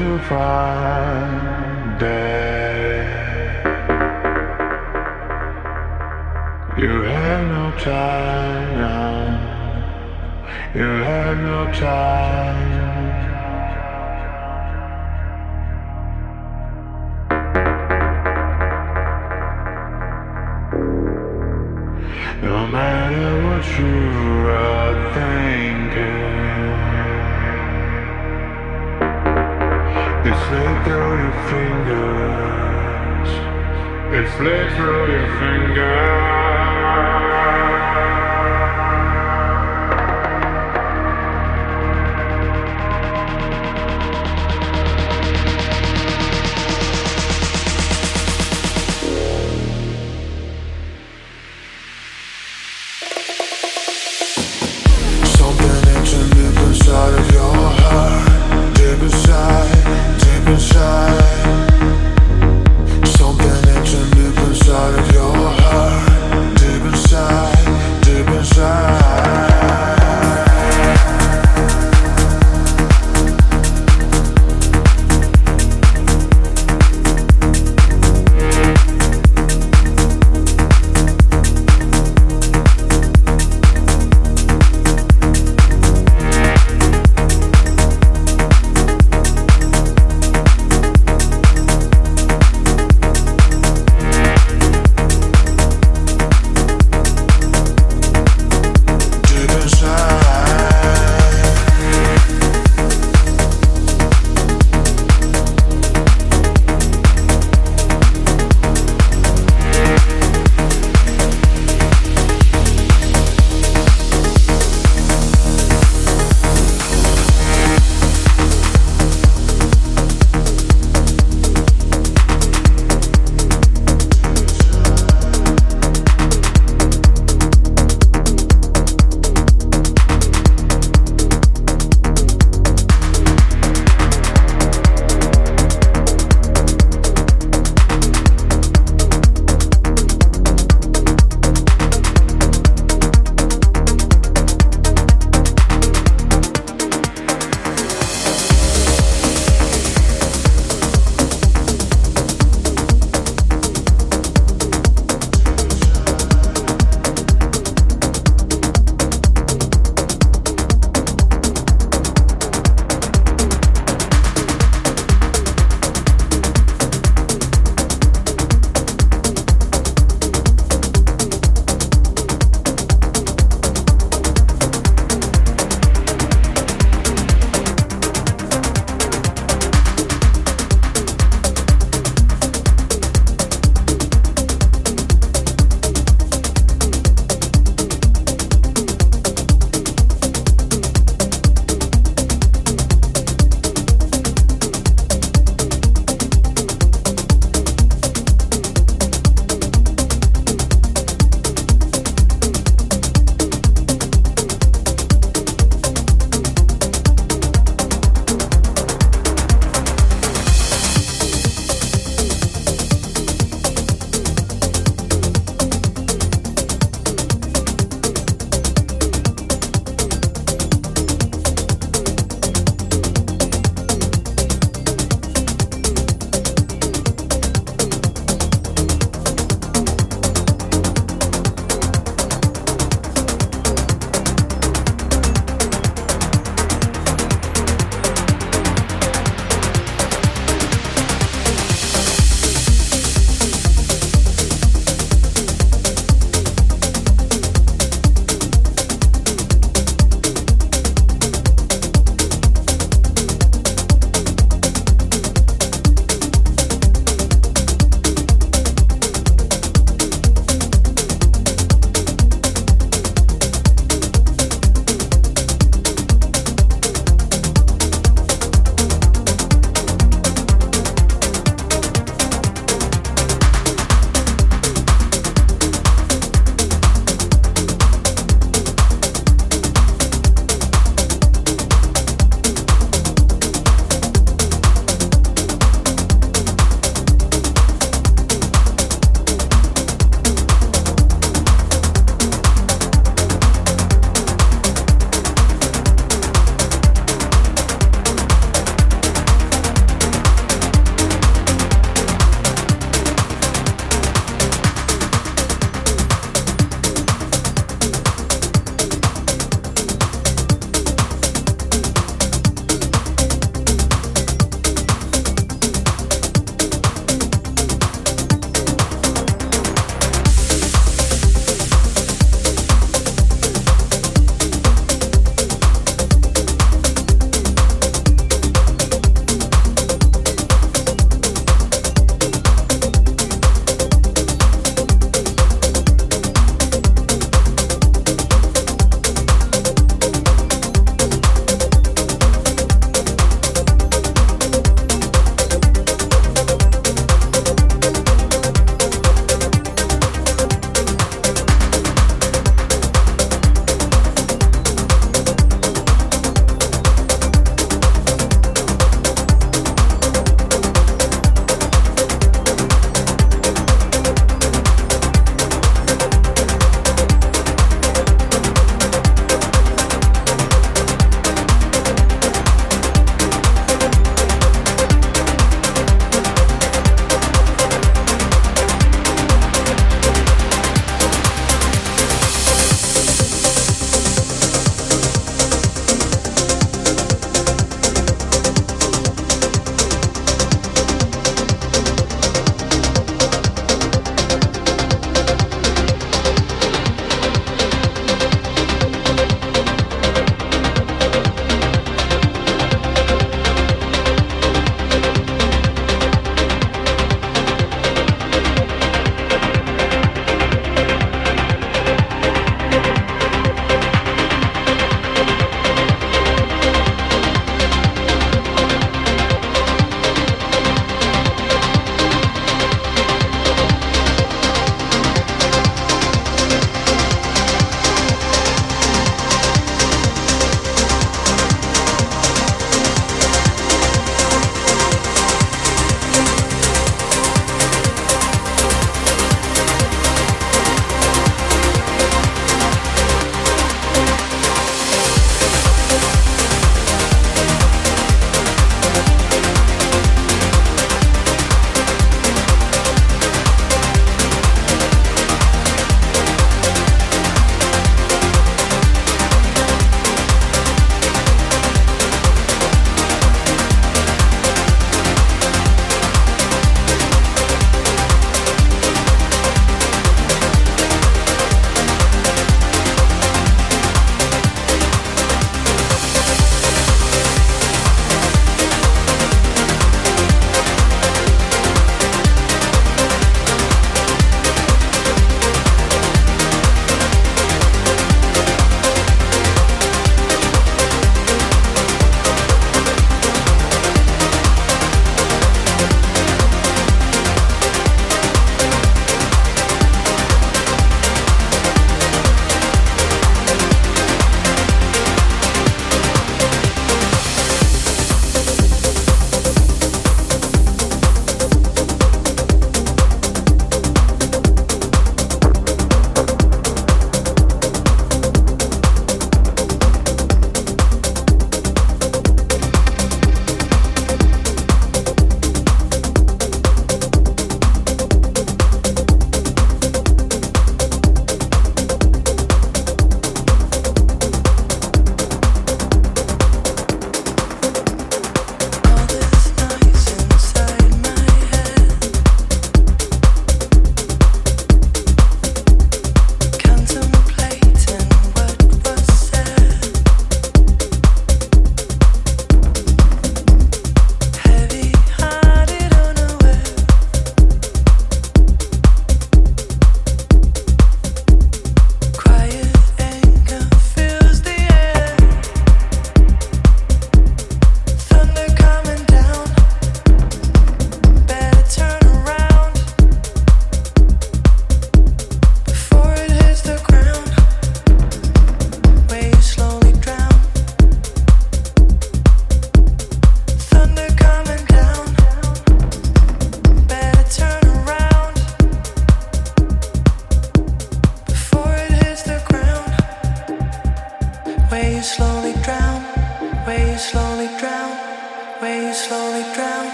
soon as